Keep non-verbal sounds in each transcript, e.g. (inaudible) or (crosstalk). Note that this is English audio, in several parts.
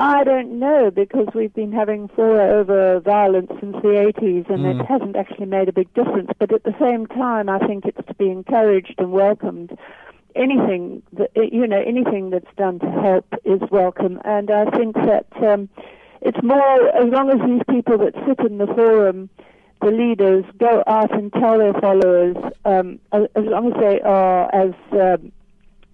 I don't know because we've been having fora over violence since the 80s and Mm. it hasn't actually made a big difference. But at the same time, I think it's to be encouraged and welcomed. Anything that, you know, anything that's done to help is welcome. And I think that um, it's more, as long as these people that sit in the forum, the leaders, go out and tell their followers, um, as, as long as they are, as um,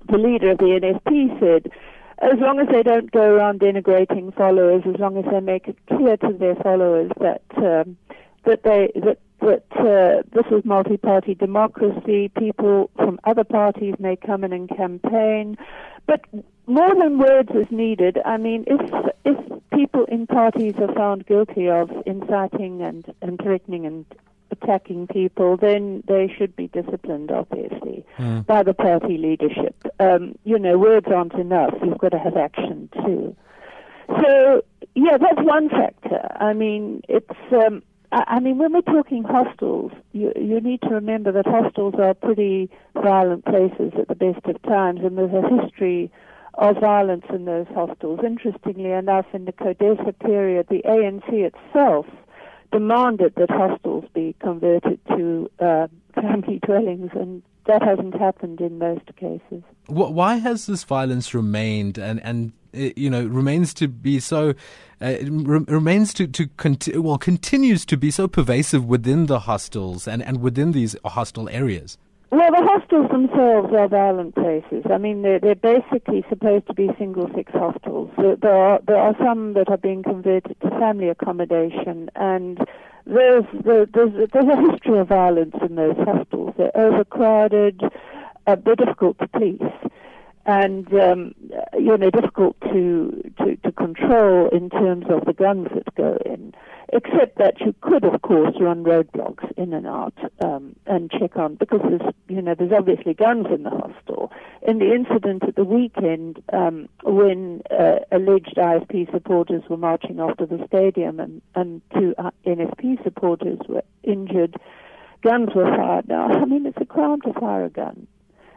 the leader of the NFP said, as long as they don't go around denigrating followers, as long as they make it clear to their followers that um, that they that that uh, this is multi-party democracy. People from other parties may come in and campaign, but more than words is needed. I mean, if if people in parties are found guilty of inciting and and threatening and attacking people, then they should be disciplined, obviously, Mm. by the party leadership. Um, you know, words aren't enough. You've got to have action too. So, yeah, that's one factor. I mean, it's. Um, I mean, when we're talking hostels, you you need to remember that hostels are pretty violent places at the best of times, and there's a history of violence in those hostels. Interestingly enough, in the Codesa period, the ANC itself demanded that hostels be converted to uh, (laughs) family dwellings, and that hasn't happened in most cases. Why has this violence remained and, and uh, you know, remains to be so, uh, re- remains to, to conti- well, continues to be so pervasive within the hostels and, and within these hostel areas? Well, the hostels themselves are violent places. I mean, they're, they're basically supposed to be single-sex hostels. There, there are there are some that are being converted to family accommodation, and there's there's there's a history of violence in those hostels. They're overcrowded. Uh, they're difficult to police, and um, you know difficult to, to to control in terms of the guns that go in. Except that you could, of course, run roadblocks in and out um, and check on because there's you know there's obviously guns in the hostel. In the incident at the weekend, um, when uh, alleged IFP supporters were marching after the stadium and and two uh, NFP supporters were injured, guns were fired. Now, I mean, it's a crime to fire a gun.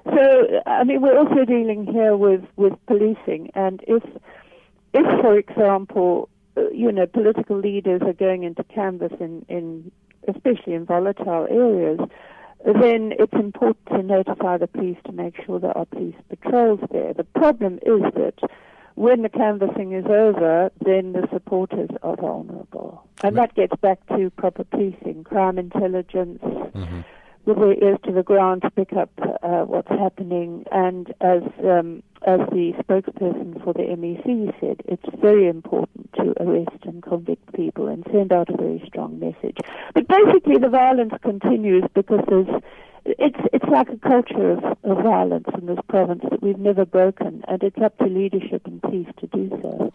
So, I mean, we're also dealing here with, with policing, and if, if, for example, uh, you know, political leaders are going into canvass in, in especially in volatile areas, then it's important to notify the police to make sure there are police patrols there. The problem is that when the canvassing is over, then the supporters are vulnerable. And that gets back to proper policing, crime intelligence, Mm-hmm. with their ears to the ground to pick up uh, what's happening. And as um, as the spokesperson for the MEC said, it's very important to arrest and convict people and send out a very strong message. But basically, the violence continues because there's it's it's like a culture of, of violence in this province that we've never broken, and it's up to leadership and police to do so.